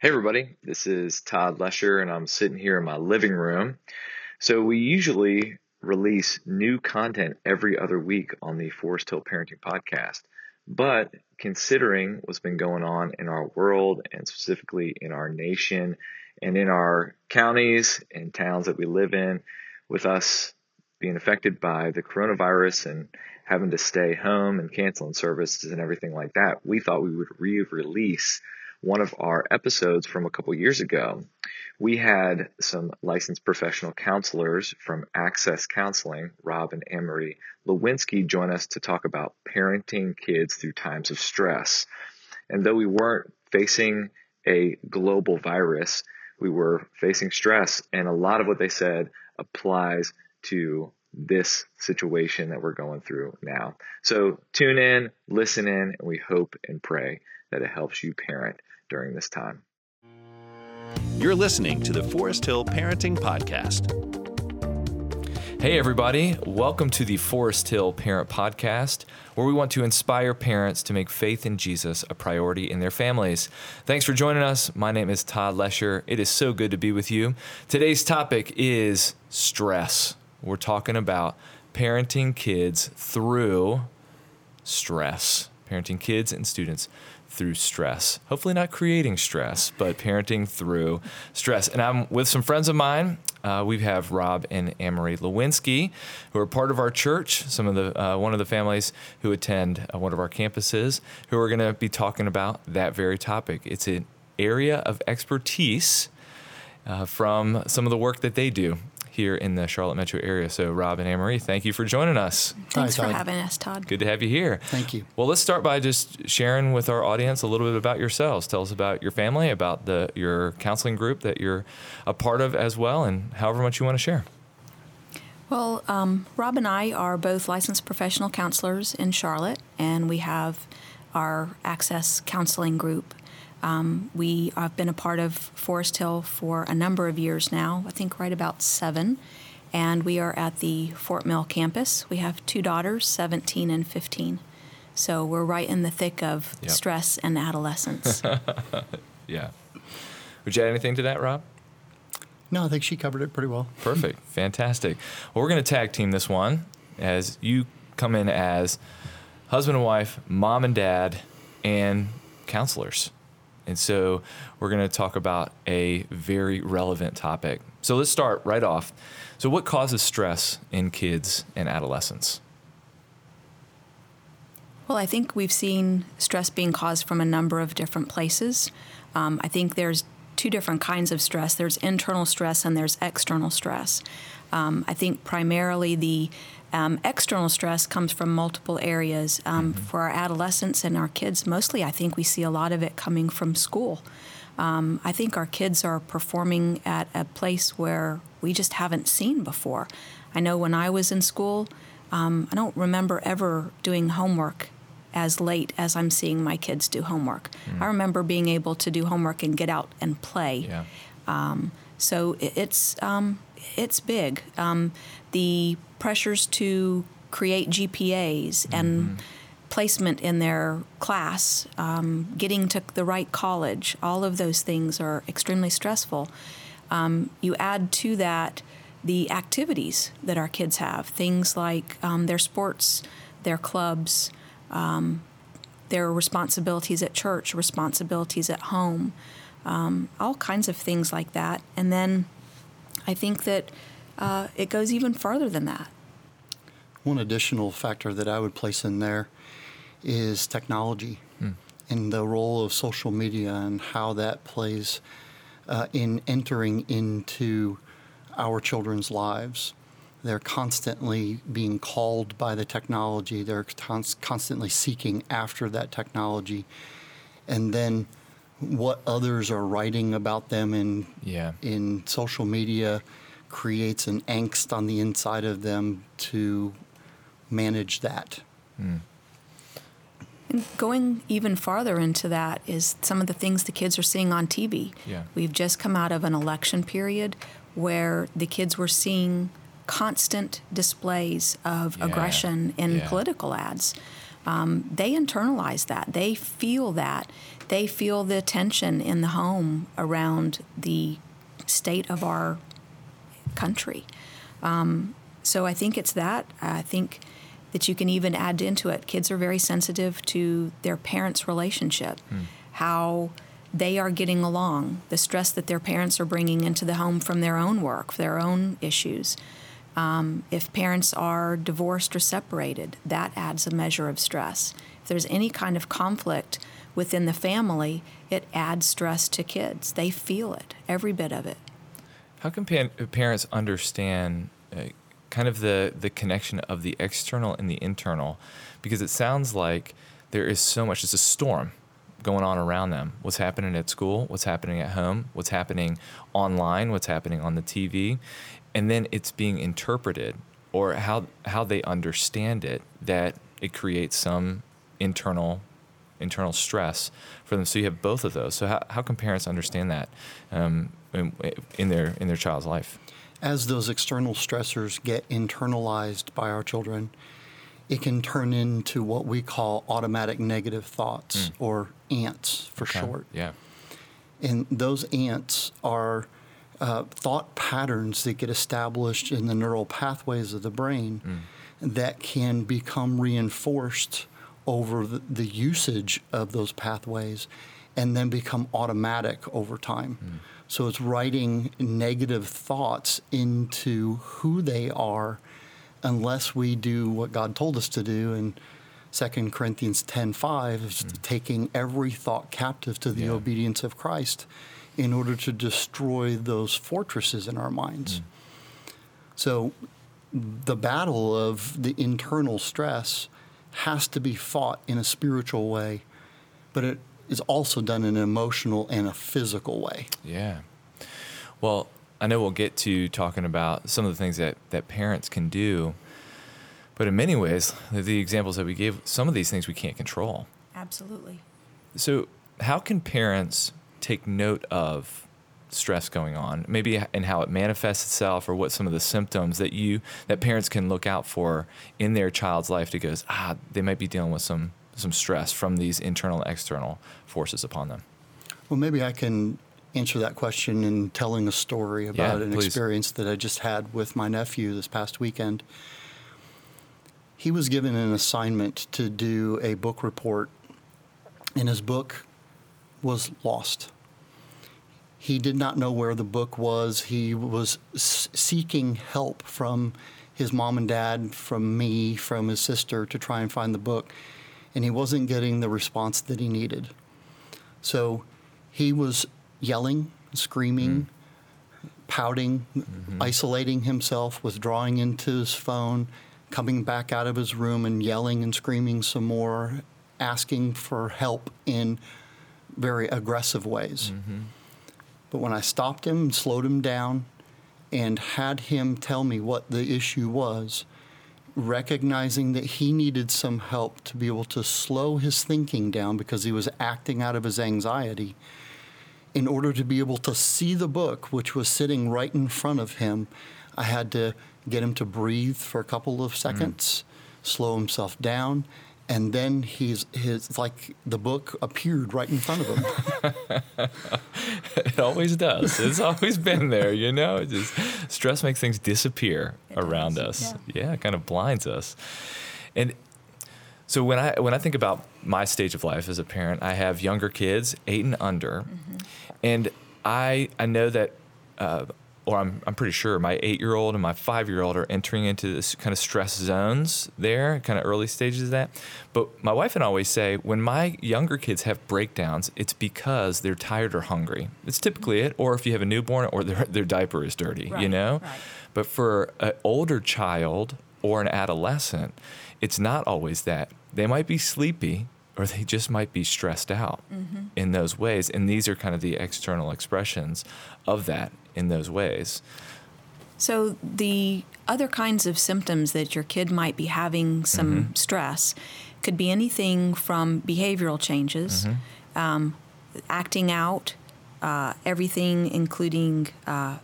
Hey, everybody, this is Todd Lesher, and I'm sitting here in my living room. So, we usually release new content every other week on the Forest Hill Parenting Podcast. But considering what's been going on in our world and specifically in our nation and in our counties and towns that we live in, with us being affected by the coronavirus and having to stay home and canceling services and everything like that, we thought we would re release one of our episodes from a couple years ago, we had some licensed professional counselors from Access Counseling, Rob and Anne-Marie Lewinsky, join us to talk about parenting kids through times of stress. And though we weren't facing a global virus, we were facing stress, and a lot of what they said applies to this situation that we're going through now. So tune in, listen in, and we hope and pray that it helps you parent during this time. You're listening to the Forest Hill Parenting Podcast. Hey, everybody. Welcome to the Forest Hill Parent Podcast, where we want to inspire parents to make faith in Jesus a priority in their families. Thanks for joining us. My name is Todd Lesher. It is so good to be with you. Today's topic is stress. We're talking about parenting kids through stress, parenting kids and students through stress. Hopefully, not creating stress, but parenting through stress. And I'm with some friends of mine. Uh, we have Rob and Anne-Marie Lewinsky, who are part of our church. Some of the uh, one of the families who attend uh, one of our campuses, who are going to be talking about that very topic. It's an area of expertise uh, from some of the work that they do here in the Charlotte metro area. So, Rob and Anne-Marie, thank you for joining us. Thanks Hi, for having us, Todd. Good to have you here. Thank you. Well, let's start by just sharing with our audience a little bit about yourselves. Tell us about your family, about the your counseling group that you're a part of as well, and however much you want to share. Well, um, Rob and I are both licensed professional counselors in Charlotte, and we have our Access Counseling Group um, we have been a part of Forest Hill for a number of years now, I think right about seven. And we are at the Fort Mill campus. We have two daughters, 17 and 15. So we're right in the thick of yep. stress and adolescence. yeah. Would you add anything to that, Rob? No, I think she covered it pretty well. Perfect. Fantastic. Well, we're going to tag team this one as you come in as husband and wife, mom and dad, and counselors. And so we're going to talk about a very relevant topic. So let's start right off. So, what causes stress in kids and adolescents? Well, I think we've seen stress being caused from a number of different places. Um, I think there's two different kinds of stress there's internal stress and there's external stress. Um, I think primarily the um, external stress comes from multiple areas. Um, mm-hmm. For our adolescents and our kids, mostly, I think we see a lot of it coming from school. Um, I think our kids are performing at a place where we just haven't seen before. I know when I was in school, um, I don't remember ever doing homework as late as I'm seeing my kids do homework. Mm. I remember being able to do homework and get out and play. Yeah. Um, so it's um, it's big. Um, the pressures to create GPAs mm-hmm. and placement in their class, um, getting to the right college, all of those things are extremely stressful. Um, you add to that the activities that our kids have, things like um, their sports, their clubs, um, their responsibilities at church, responsibilities at home, um, all kinds of things like that. And then I think that uh, it goes even further than that. One additional factor that I would place in there is technology hmm. and the role of social media and how that plays uh, in entering into our children's lives. They're constantly being called by the technology, they're constantly seeking after that technology. And then what others are writing about them in, yeah. in social media creates an angst on the inside of them to manage that. Mm. And going even farther into that is some of the things the kids are seeing on TV. Yeah. We've just come out of an election period where the kids were seeing constant displays of yeah. aggression in yeah. political ads. um, they internalize that. They feel that. They feel the tension in the home around the state of our country. Um, so I think it's that. I think that you can even add into it. Kids are very sensitive to their parents' relationship, mm. how they are getting along, the stress that their parents are bringing into the home from their own work, their own issues. Um, if parents are divorced or separated, that adds a measure of stress. If there's any kind of conflict within the family, it adds stress to kids. They feel it, every bit of it. How can pa- parents understand uh, kind of the, the connection of the external and the internal? Because it sounds like there is so much, it's a storm going on around them. What's happening at school, what's happening at home, what's happening online, what's happening on the TV. And then it's being interpreted or how, how they understand it that it creates some internal internal stress for them. So you have both of those. So how, how can parents understand that um, in, in, their in their child's life? As those external stressors get internalized by our children, it can turn into what we call automatic negative thoughts mm. or ants for okay. short. Yeah. And those ants are uh, thought patterns that get established in the neural pathways of the brain mm. that can become reinforced over the, the, usage of those pathways and then become automatic over time. Mm. So it's writing negative thoughts into who they are unless we do what God told us to do in 2 Corinthians 10:5 is mm. taking every thought captive to the yeah. obedience of Christ in order to destroy those fortresses in our minds. Mm. So the battle of the internal stress has to be fought in a spiritual way, but it is also done in an emotional and a physical way. Yeah. Well, I know we'll get to talking about some of the things that, that parents can do, but in many ways, the examples that we gave, some of these things we can't control. Absolutely. So, how can parents take note of stress going on, maybe and how it manifests itself, or what some of the symptoms that you that parents can look out for in their child's life to goes ah, they might be dealing with some some stress from these internal external forces upon them. Well, maybe I can answer that question in telling a story about yeah, an please. experience that I just had with my nephew this past weekend. He was given an assignment to do a book report, and his book was lost. He did not know where the book was. He was seeking help from his mom and dad, from me, from his sister to try and find the book, and he wasn't getting the response that he needed. So he was yelling, screaming, mm. pouting, mm-hmm. isolating himself, withdrawing into his phone, coming back out of his room and yelling and screaming some more, asking for help in very aggressive ways. Mm-hmm. But when I stopped him and slowed him down and had him tell me what the issue was, recognizing that he needed some help to be able to slow his thinking down because he was acting out of his anxiety in order to be able to see the book, which was sitting right in front of him, I had to get him to breathe for a couple of seconds, mm. slow himself down, and then he's his like the book appeared right in front of him. it always does. It's always been there, you know. It just stress makes things disappear it around does. us. Yeah. yeah, it kind of blinds us. And so when I when I think about my stage of life as a parent, I have younger kids, eight and under, mm-hmm. and I I know that, uh, or I'm I'm pretty sure my eight year old and my five year old are entering into this kind of stress zones there, kind of early stages of that. But my wife and I always say when my younger kids have breakdowns, it's because they're tired or hungry. It's typically it, or if you have a newborn, or their their diaper is dirty, right, you know. Right. But for an older child or an adolescent, it's not always that they might be sleepy or they just might be stressed out mm-hmm. in those ways. And these are kind of the external expressions of that in those ways. So, the other kinds of symptoms that your kid might be having some mm-hmm. stress could be anything from behavioral changes, mm-hmm. um, acting out, uh, everything, including uh,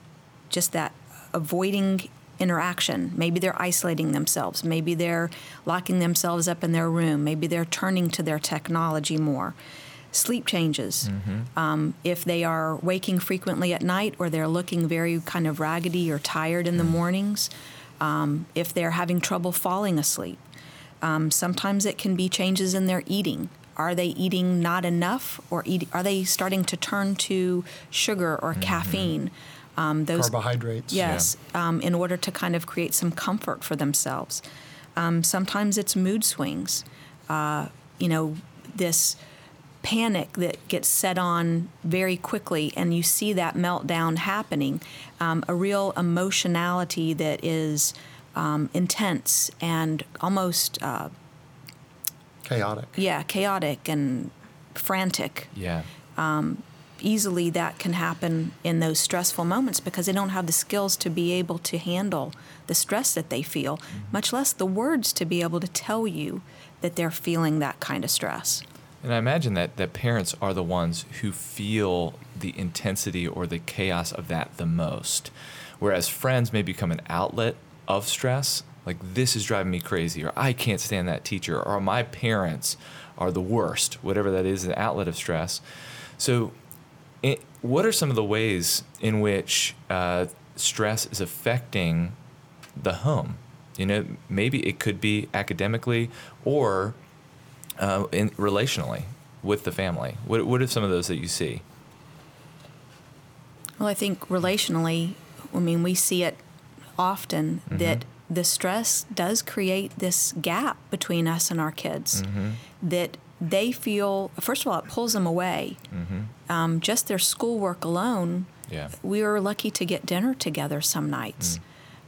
just that avoiding interaction. Maybe they're isolating themselves. Maybe they're locking themselves up in their room. Maybe they're turning to their technology more. Sleep changes. Um, if they are waking frequently at night or they're looking very kind of raggedy or tired in the mornings, um, if they're having trouble falling asleep. Um, sometimes it can be changes in their eating. Are they eating not enough, or eat, are they starting to turn to sugar or caffeine? Um, those Carbohydrates. Yes, um, in order to kind of create some comfort for themselves. Um, sometimes it's mood swings. Uh, you know, this panic that gets set on very quickly, and you see that meltdown happening. Um, a real emotionality that is um, intense and almost, uh, Chaotic. yeah, chaotic and frantic Yeah. easily that can happen in those stressful moments because they don't have the skills to be able to handle the stress that they feel, much less the words to be able to tell you that they're feeling that kind of stress. And I imagine that, that parents are the ones who feel the intensity or the chaos of that the most. Whereas friends may become an outlet of stress, like this is driving me crazy, or I can't stand that teacher, or my parents are the worst, whatever that is, an outlet of stress. So, it, what are some of the ways in which uh, stress is affecting the home? You know, maybe it could be academically or uh, in, relationally with the family. What, what are some of those that you see? Well, I think relationally, I mean, we see it often Mm-hmm. that the stress does create this gap between us and our kids. Mm-hmm. That they feel, first of all, it pulls them away. Um, just their schoolwork alone, Mm-hmm. Yeah. we were lucky to get dinner together some nights.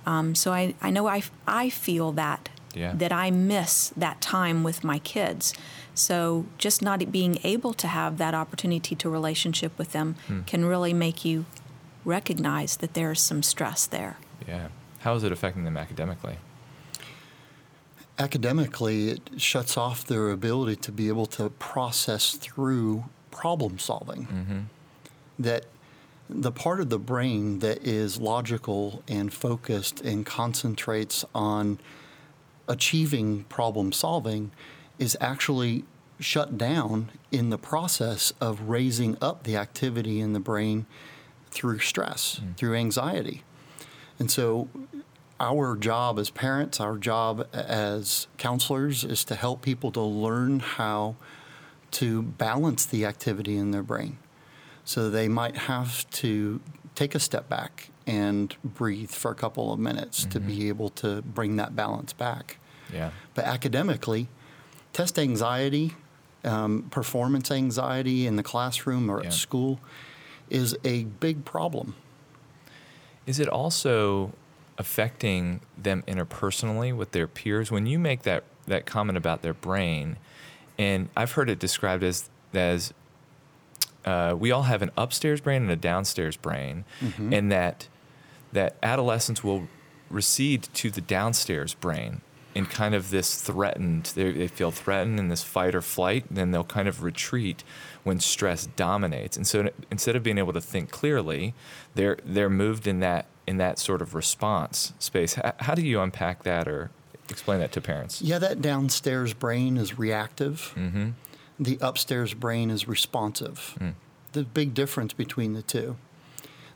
Mm. Um, so I, I know I, I feel that, Yeah. that I miss that time with my kids. So just not being able to have that opportunity to relationship with them Hmm. can really make you recognize that there's some stress there. Yeah. How is it affecting them academically? Academically, it shuts off their ability to be able to process through problem solving. That the part of the brain that is logical and focused and concentrates on achieving problem solving is actually shut down in the process of raising up the activity in the brain through stress, mm. through anxiety. And so, our job as parents, our job as counselors is to help people to learn how to balance the activity in their brain. So, they might have to take a step back and breathe for a couple of minutes to be able to bring that balance back. Yeah. But academically, test anxiety, um, performance anxiety in the classroom or Yeah. at school is a big problem. Is it also affecting them interpersonally with their peers? When you make that, that comment about their brain, and I've heard it described as, as uh, we all have an upstairs brain and a downstairs brain, and that that adolescents will recede to the downstairs brain in kind of this threatened. They, they feel threatened in this fight or flight. Then they'll kind of retreat when stress dominates. And so instead of being able to think clearly, they're they're moved in that in that sort of response space. How, how do you unpack that or explain that to parents? Yeah, that downstairs brain is reactive. Mm-hmm. The upstairs brain is responsive. Mm. The big difference between the two.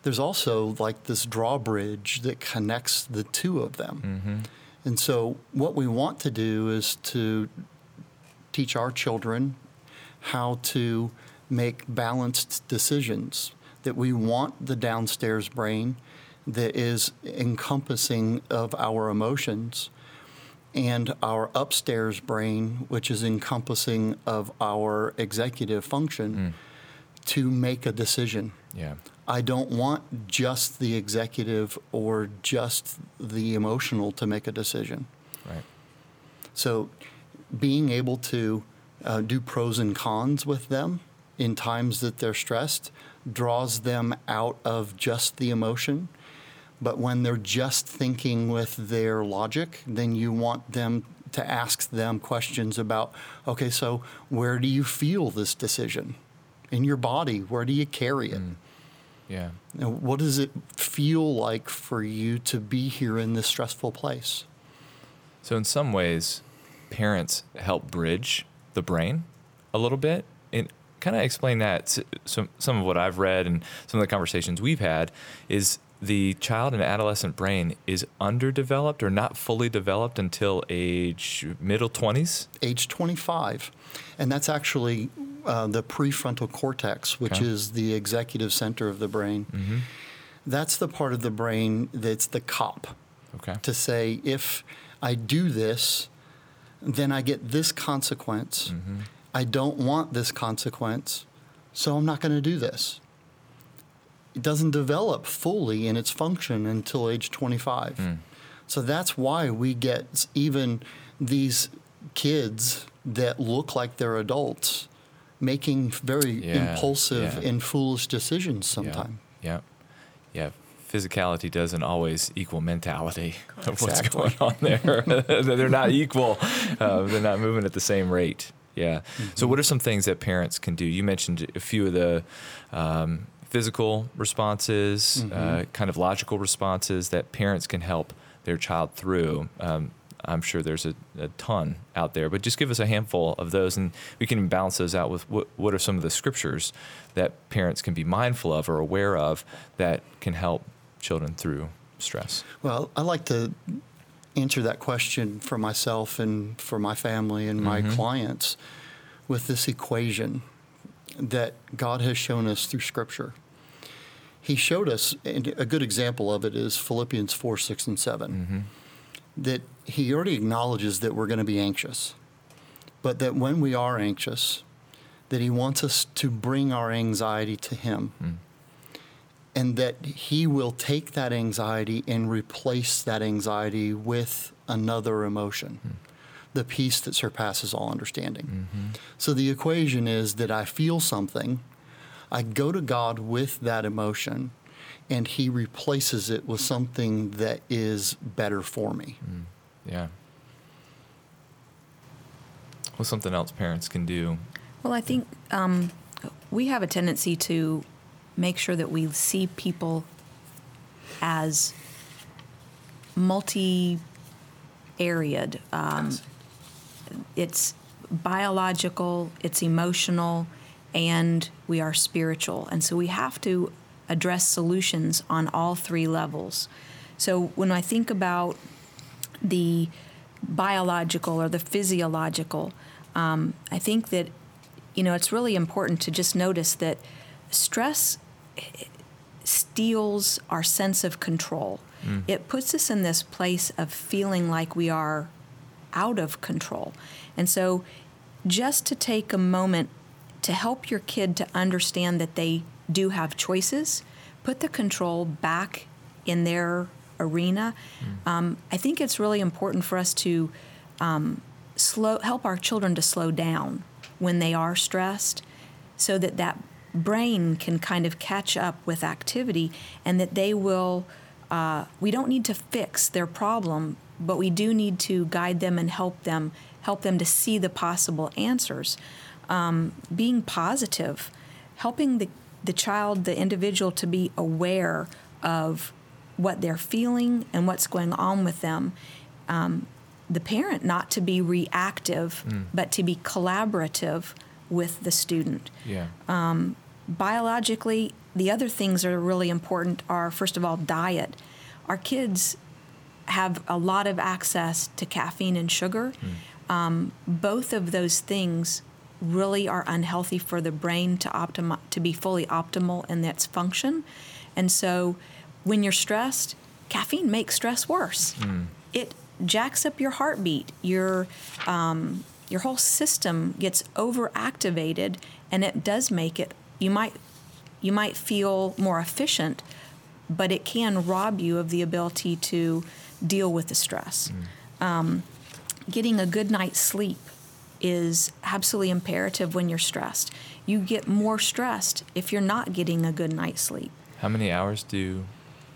There's also like this drawbridge that connects the two of them. Mm-hmm. And so, what we want to do is to teach our children how to make balanced decisions. That we want the downstairs brain that is encompassing of our emotions, and our upstairs brain, which is encompassing of our executive function, to make a decision. Yeah. I don't want just the executive or just the emotional to make a decision. Right. So, being able to uh, do pros and cons with them in times that they're stressed draws them out of just the emotion. But when they're just thinking with their logic, then you want them to ask them questions about okay, so where do you feel this decision? In your body, where do you carry it? Mm. Yeah. Now, what does it feel like for you to be here in this stressful place? So in some ways, parents help bridge the brain a little bit. And kind of explain that. S- Some some of what I've read and some of the conversations we've had is the child and adolescent brain is underdeveloped or not fully developed until age middle 20s. age 25. And that's actually uh, the prefrontal cortex, which Okay. is the executive center of the brain. Mm-hmm. That's the part of the brain that's the cop Okay. to say, if I do this, then I get this consequence. Mm-hmm. I don't want this consequence, so I'm not going to do this. It doesn't develop fully in its function until age 25. Hmm. So that's why we get even these kids that look like they're adults making very Yeah, impulsive yeah. and foolish decisions sometimes. Yeah. Yeah. Yeah. Physicality doesn't always equal mentality of what's going on there. they're not equal. Uh, they're not moving at the same rate. Yeah. So, what are some things that parents can do? You mentioned a few of the um, physical responses, uh, kind of logical responses that parents can help their child through. Um, I'm sure there's a, a ton out there, but just give us a handful of those, and we can balance those out with what, what are some of the scriptures that parents can be mindful of or aware of that can help children through stress. Well, I like to answer that question for myself and for my family and my mm-hmm. clients with this equation that God has shown us through Scripture. He showed us, and a good example of it is Philippians 4, 6, and 7, mm-hmm. that He already acknowledges that we're going to be anxious, but that when we are anxious, that He wants us to bring our anxiety to Him. Hmm. And that he will take that anxiety and replace that anxiety with another emotion hmm. the peace that surpasses all understanding. Mm-hmm. So the equation is that i feel something i go to god with that emotion and he replaces it with something that is better for me hmm. Yeah. What's something else parents can do? Well, I think um, we have a tendency to make sure that we see people as multi aread. Um, it's biological, it's emotional, and we are spiritual. And so we have to address solutions on all three levels. So when I think about the biological or the physiological, um, I think that you know it's really important to just notice that stress steals our sense of control. It puts us in this place of feeling like we are out of control. And so just to take a moment to help your kid to understand that they do have choices, put the control back in their arena. Um, I think it's really important for us to um, slow help our children to slow down when they are stressed, so that that brain can kind of catch up with activity, and that they will. Uh, we don't need to fix their problem, but we do need to guide them and help them help them to see the possible answers. Um, being positive, helping the the child, the individual, to be aware of what they're feeling and what's going on with them. Um, the parent not to be reactive, but to be collaborative with the student Yeah. biologically, the other things that are really important are first of all diet. Our kids have a lot of access to caffeine and sugar. Um, both of those things really are unhealthy for the brain to optimi- to be fully optimal in its function. And so, when you're stressed, caffeine makes stress worse. It jacks up your heartbeat. Your um, your whole system gets overactivated, and it does make it. You might you might feel more efficient, but it can rob you of the ability to deal with the stress. Um, getting a good night's sleep is absolutely imperative when you're stressed. You get more stressed if you're not getting a good night's sleep. How many hours do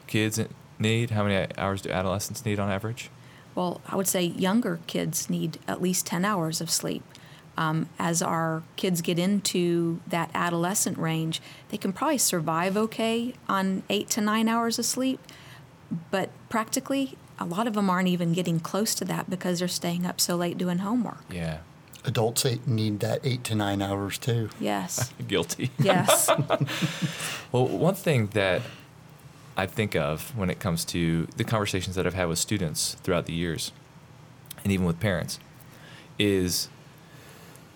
kids need? How many hours do adolescents need on average? Well, I would say younger kids need at least 10 hours of sleep. Um, as our kids get into that adolescent range, they can probably survive okay on eight to nine hours of sleep, but practically, a lot of them aren't even getting close to that because they're staying up so late doing homework. Yeah. Adults need that eight to nine hours too. Yes. Guilty. yes. Well, one thing that I think of when it comes to the conversations that I've had with students throughout the years, and even with parents, is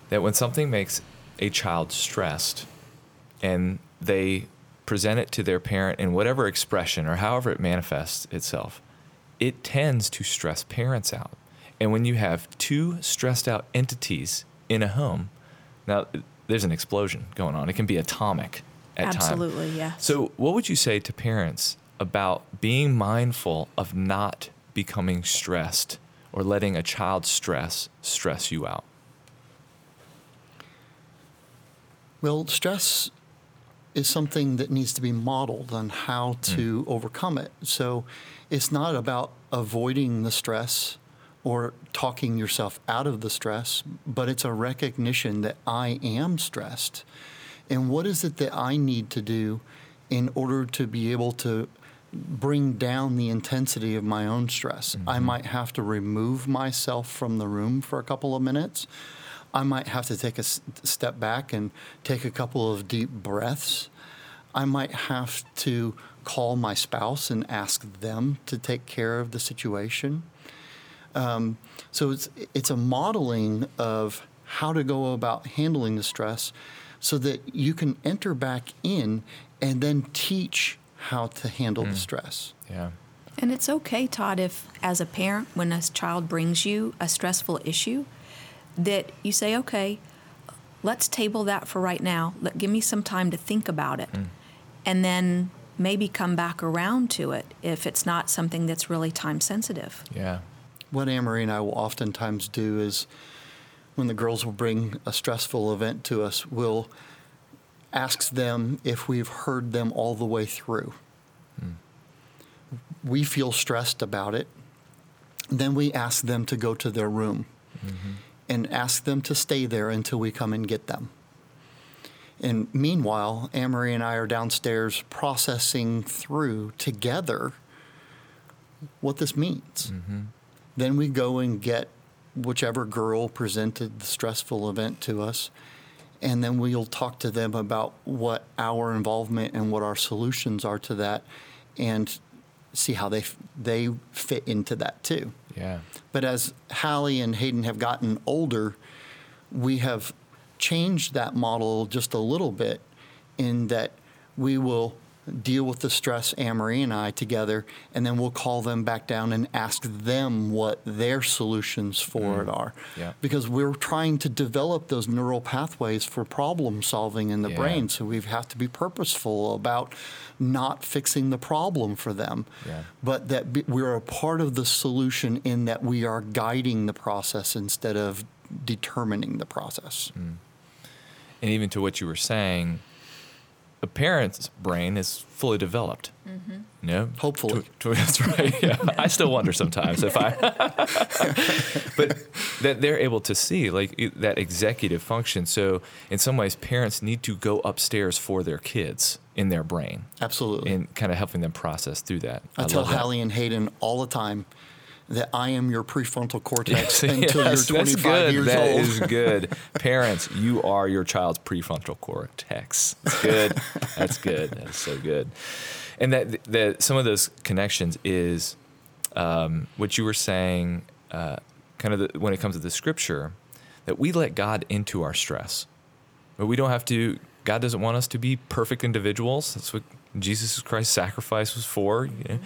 that when something makes a child stressed and they present it to their parent in whatever expression or however it manifests itself, it tends to stress parents out. And when you have two stressed out entities in a home, now there's an explosion going on. It can be atomic at times. Absolutely, yes. So, what would you say to parents about being mindful of not becoming stressed or letting a child's stress stress you out? Well, stress is something that needs to be modeled on how hmm. to overcome it. So it's not about avoiding the stress or talking yourself out of the stress, but it's a recognition that I am stressed. And what is it that I need to do in order to be able to bring down the intensity of my own stress? I might have to remove myself from the room for a couple of minutes. I might have to take a s- step back and take a couple of deep breaths. I might have to call my spouse and ask them to take care of the situation. Um, so it's it's a modeling of how to go about handling the stress, so that you can enter back in and then teach how to handle the hmm. stress. Yeah. And it's okay, Todd, if as a parent, when a child brings you a stressful issue, that you say, okay, let's table that for right now. Let, give me some time to think about it. Hmm. And then maybe come back around to it if it's not something that's really time sensitive. Yeah. What Anne-Marie and I will oftentimes do is when the girls will bring a stressful event to us, we'll ask them if we've heard them all the way through. Hmm. We feel stressed about it. Then we ask them to go to their room mm-hmm. and ask them to stay there until we come and get them. And meanwhile, Anne-Marie and I are downstairs processing through together what this means. Mm-hmm. Then we go and get whichever girl presented the stressful event to us, and then we'll talk to them about what our involvement and what our solutions are to that, and see how they f- they fit into that too. Yeah. But as Hallie and Hayden have gotten older, we have changed that model just a little bit in that we will deal with the stress, Anne-Marie and I together, and then we'll call them back down and ask them what their solutions for it are. Yeah. Because we're trying to develop those neural pathways for problem solving in the Yeah. brain. So we have to be purposeful about not fixing the problem for them Yeah. but that we're a part of the solution in that we are guiding the process instead of determining the process. Mm. And even to what you were saying, a parent's brain is fully developed. Mm-hmm. You know, Hopefully. To- to- that's right. Yeah. I still wonder sometimes if I, but that they're able to see like i- that executive function. So in some ways, parents need to go upstairs for their kids in their brain Absolutely. and kind of helping them process through that. I, tell love that. Hallie and Hayden all the time that I am your prefrontal cortex Yes, until yes, you're that's 25 good. years That old. is good. Parents, you are your child's prefrontal cortex. That's good. That's good. That's so good. And that that some of those connections is um, what you were saying, uh, kind of the, when it comes to the scripture, that we let God into our stress, but we don't have to. God doesn't want us to be perfect individuals. That's what Jesus Christ's sacrifice was for. You know?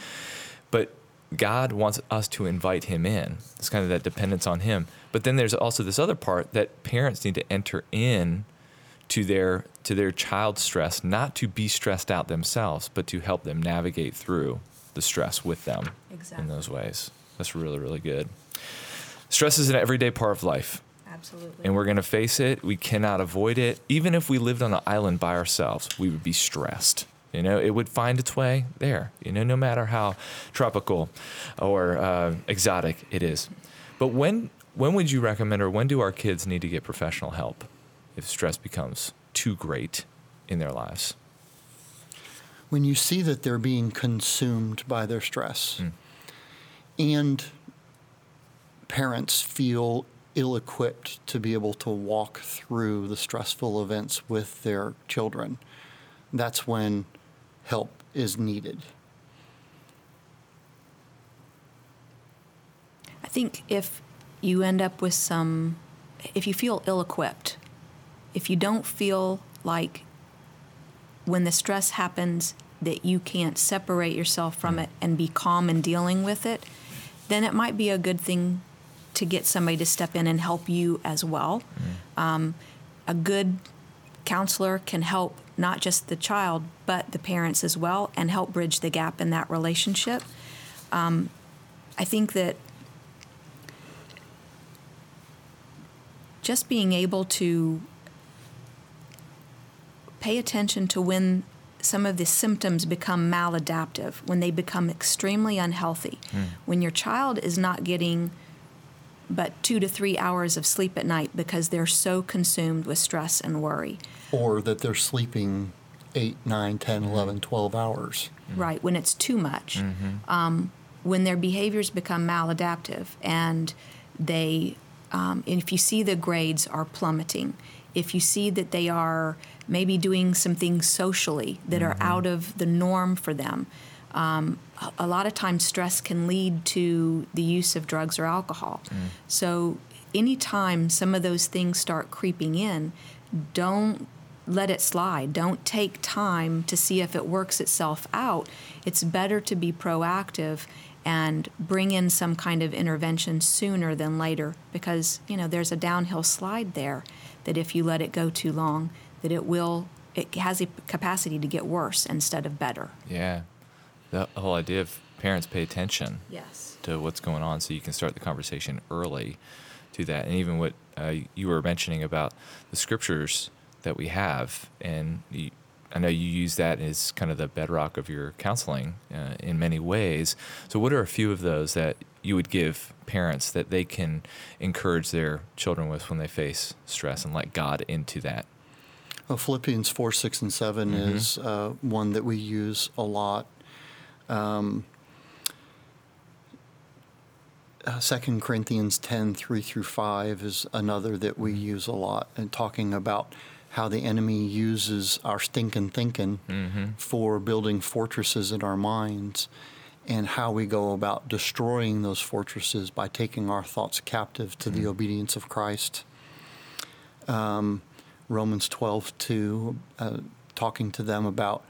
But God wants us to invite him in. It's kind of that dependence on him. But then there's also this other part that parents need to enter in to their to their child's stress, not to be stressed out themselves, but to help them navigate through the stress with them Exactly. in those ways. That's really, really good. Stress is an everyday part of life Absolutely. and we're going to face it. We cannot avoid it. Even if we lived on an island by ourselves, we would be stressed. You know, it would find its way there, you know, no matter how tropical or uh, exotic it is. But when when would you recommend, or when do our kids need to get professional help if stress becomes too great in their lives? When you see that they're being consumed by their stress, and parents feel ill equipped to be able to walk through the stressful events with their children, that's when help is needed. I think if you end up with some, if you feel ill equipped, if you don't feel like when the stress happens that you can't separate yourself from it and be calm in dealing with it, then it might be a good thing to get somebody to step in and help you as well. Um, a good counselor can help not just the child, but the parents as well, and help bridge the gap in that relationship. Um, I think that just being able to pay attention to when some of the symptoms become maladaptive, when they become extremely unhealthy, when your child is not getting but two to three hours of sleep at night because they're so consumed with stress and worry. Or that they're sleeping 8, 9, 10, 11, 12 hours. right when it's too much. Um, when their behaviors become maladaptive and they um, and if you see the grades are plummeting if you see that they are maybe doing some things socially that are out of the norm for them um, a- lot of times stress can lead to the use of drugs or alcohol so anytime some of those things start creeping in don't let it slide. Don't take time to see if it works itself out. It's better to be proactive and bring in some kind of intervention sooner than later because, you know, there's a downhill slide there that if you let it go too long, that it will it has a capacity to get worse instead of better. Yeah. The whole idea of parents pay attention Yes. to what's going on so you can start the conversation early to that. And even what uh, you were mentioning about the scriptures that we have, and you, I know you use that as kind of the bedrock of your counseling uh, in many ways. So, what are a few of those that you would give parents that they can encourage their children with when they face stress and let God into that? Well, Philippians 4, 6, and 7 is uh, one that we use a lot. Um, uh, 2 Corinthians 10, 3 through 5 is another that we use a lot, and talking about how the enemy uses our stinking thinking for building fortresses in our minds and how we go about destroying those fortresses by taking our thoughts captive to the obedience of Christ. Romans 12, 2, uh, talking to them about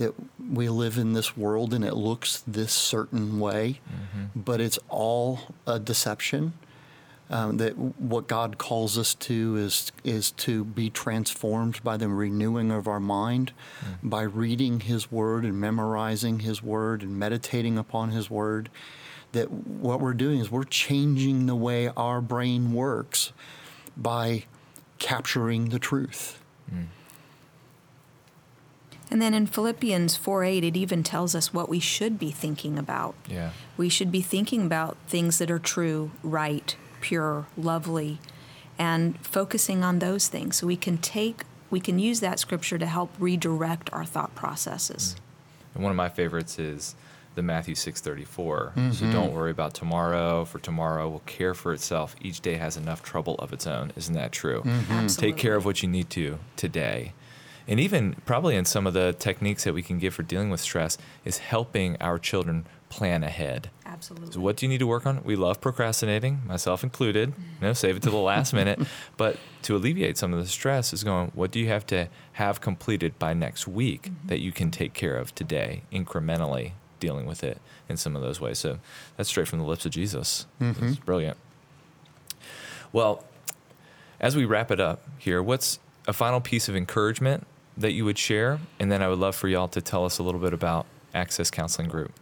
that we live in this world and it looks this certain way, mm-hmm. but it's all a deception. Um, that what God calls us to is is to be transformed by the renewing of our mind, mm. by reading His Word and memorizing His Word and meditating upon His Word. That what we're doing is we're changing the way our brain works by capturing the truth. Mm. And then in Philippians 4 8, it even tells us what we should be thinking about. Yeah. We should be thinking about things that are true, right, pure, lovely, and focusing on those things. So we can take, we can use that scripture to help redirect our thought processes. Mm-hmm. And one of my favorites is the Matthew 6:34. So mm-hmm. don't worry about tomorrow, for tomorrow will care for itself. Each day has enough trouble of its own. Isn't that true? Mm-hmm. Take care of what you need to today. And even probably in some of the techniques that we can give for dealing with stress is helping our children plan ahead. Absolutely. So what do you need to work on? We love procrastinating, myself included. You know, save it to the last minute. But to alleviate some of the stress is going, what do you have to have completed by next week mm-hmm. that you can take care of today, incrementally dealing with it in some of those ways? So that's straight from the lips of Jesus. Mm-hmm. It's brilliant. Well, as we wrap it up here, what's a final piece of encouragement that you would share? And then I would love for y'all to tell us a little bit about Access Counseling Group.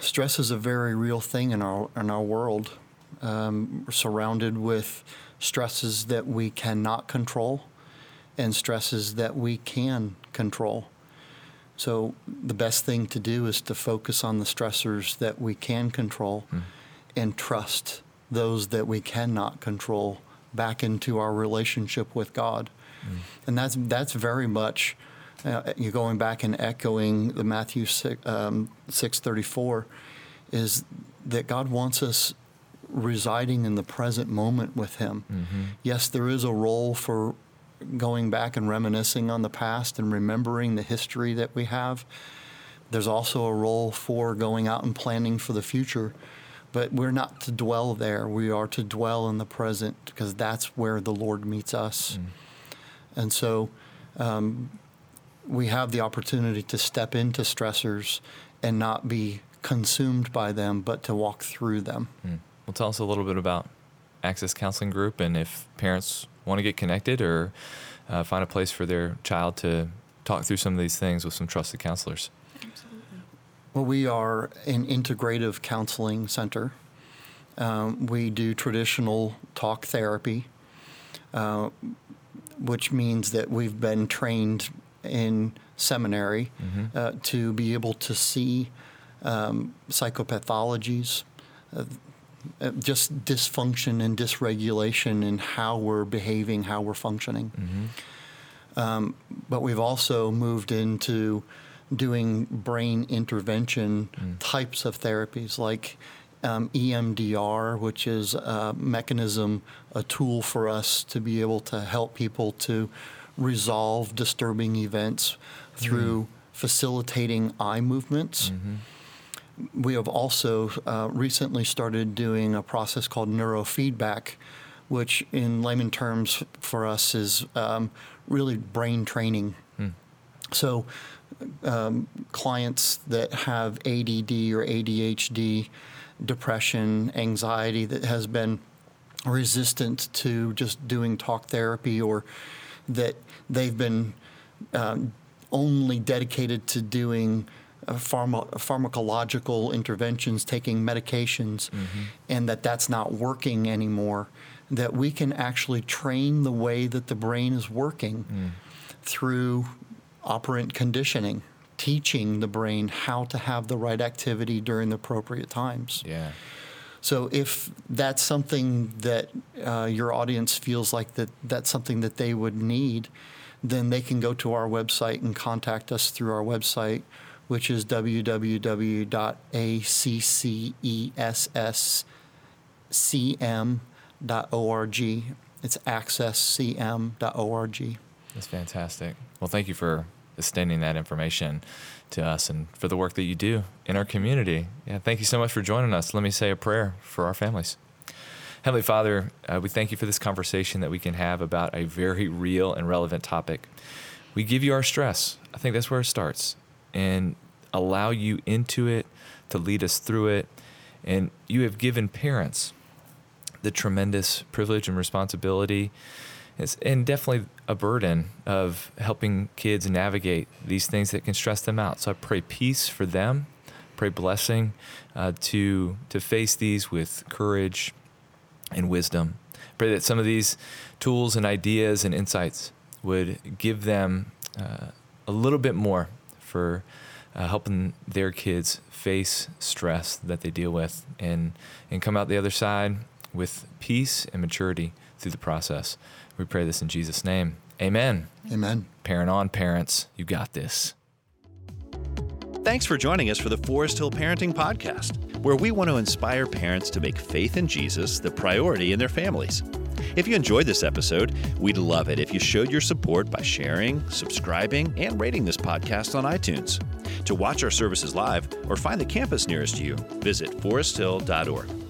Stress is a very real thing in our in our world. Um, we're surrounded with stresses that we cannot control, and stresses that we can control. So the best thing to do is to focus on the stressors that we can control, and trust those that we cannot control back into our relationship with God. Mm. And that's, that's very much uh, you're going back and echoing the Matthew 6, um, 634 is that God wants us residing in the present moment with Him. Mm-hmm. Yes, there is a role for going back and reminiscing on the past and remembering the history that we have. There's also a role for going out and planning for the future. But we're not to dwell there. We are to dwell in the present because that's where the Lord meets us. Mm. And so um, we have the opportunity to step into stressors and not be consumed by them, but to walk through them. Mm. Well, tell us a little bit about Access Counseling Group and if parents want to get connected or uh, find a place for their child to talk through some of these things with some trusted counselors. Well, we are an integrative counseling center. Um, we do traditional talk therapy, uh, which means that we've been trained in seminary mm-hmm. uh, to be able to see um, psychopathologies, uh, uh, just dysfunction and dysregulation in how we're behaving, how we're functioning. Mm-hmm. Um, but we've also moved into doing brain intervention mm. types of therapies like um, EMDR, which is a mechanism, a tool for us to be able to help people to resolve disturbing events through mm. facilitating eye movements. Mm-hmm we have also uh, recently started doing a process called neurofeedback, which in layman terms for us is um, really brain training. Hmm. So, um, clients that have ADD or ADHD, depression, anxiety that has been resistant to just doing talk therapy or that they've been um, only dedicated to doing pharma, pharmacological interventions, taking medications, mm-hmm. and that that's not working anymore, that we can actually train the way that the brain is working mm. through operant conditioning, teaching the brain how to have the right activity during the appropriate times. Yeah. So if that's something that uh, your audience feels like that that's something that they would need, then they can go to our website and contact us through our website which is www.accesscm.org. It's accesscm.org. That's fantastic. Well, thank you for extending that information to us and for the work that you do in our community. Yeah, thank you so much for joining us. Let me say a prayer for our families. Heavenly Father, uh, we thank you for this conversation that we can have about a very real and relevant topic. We give you our stress. I think that's where it starts. And allow you into it, to lead us through it. And you have given parents the tremendous privilege and responsibility and definitely a burden of helping kids navigate these things that can stress them out. So I pray peace for them, pray blessing uh, to to face these with courage and wisdom. Pray that some of these tools and ideas and insights would give them uh, a little bit more for uh, helping their kids face stress that they deal with and, and come out the other side with peace and maturity through the process. We pray this in Jesus' name. Amen. Amen. Parent on, parents, you got this. Thanks for joining us for the Forest Hill Parenting Podcast, where we want to inspire parents to make faith in Jesus the priority in their families. If you enjoyed this episode, we'd love it if you showed your support by sharing, subscribing, and rating this podcast on iTunes. To watch our services live or find the campus nearest you, visit foresthill.org.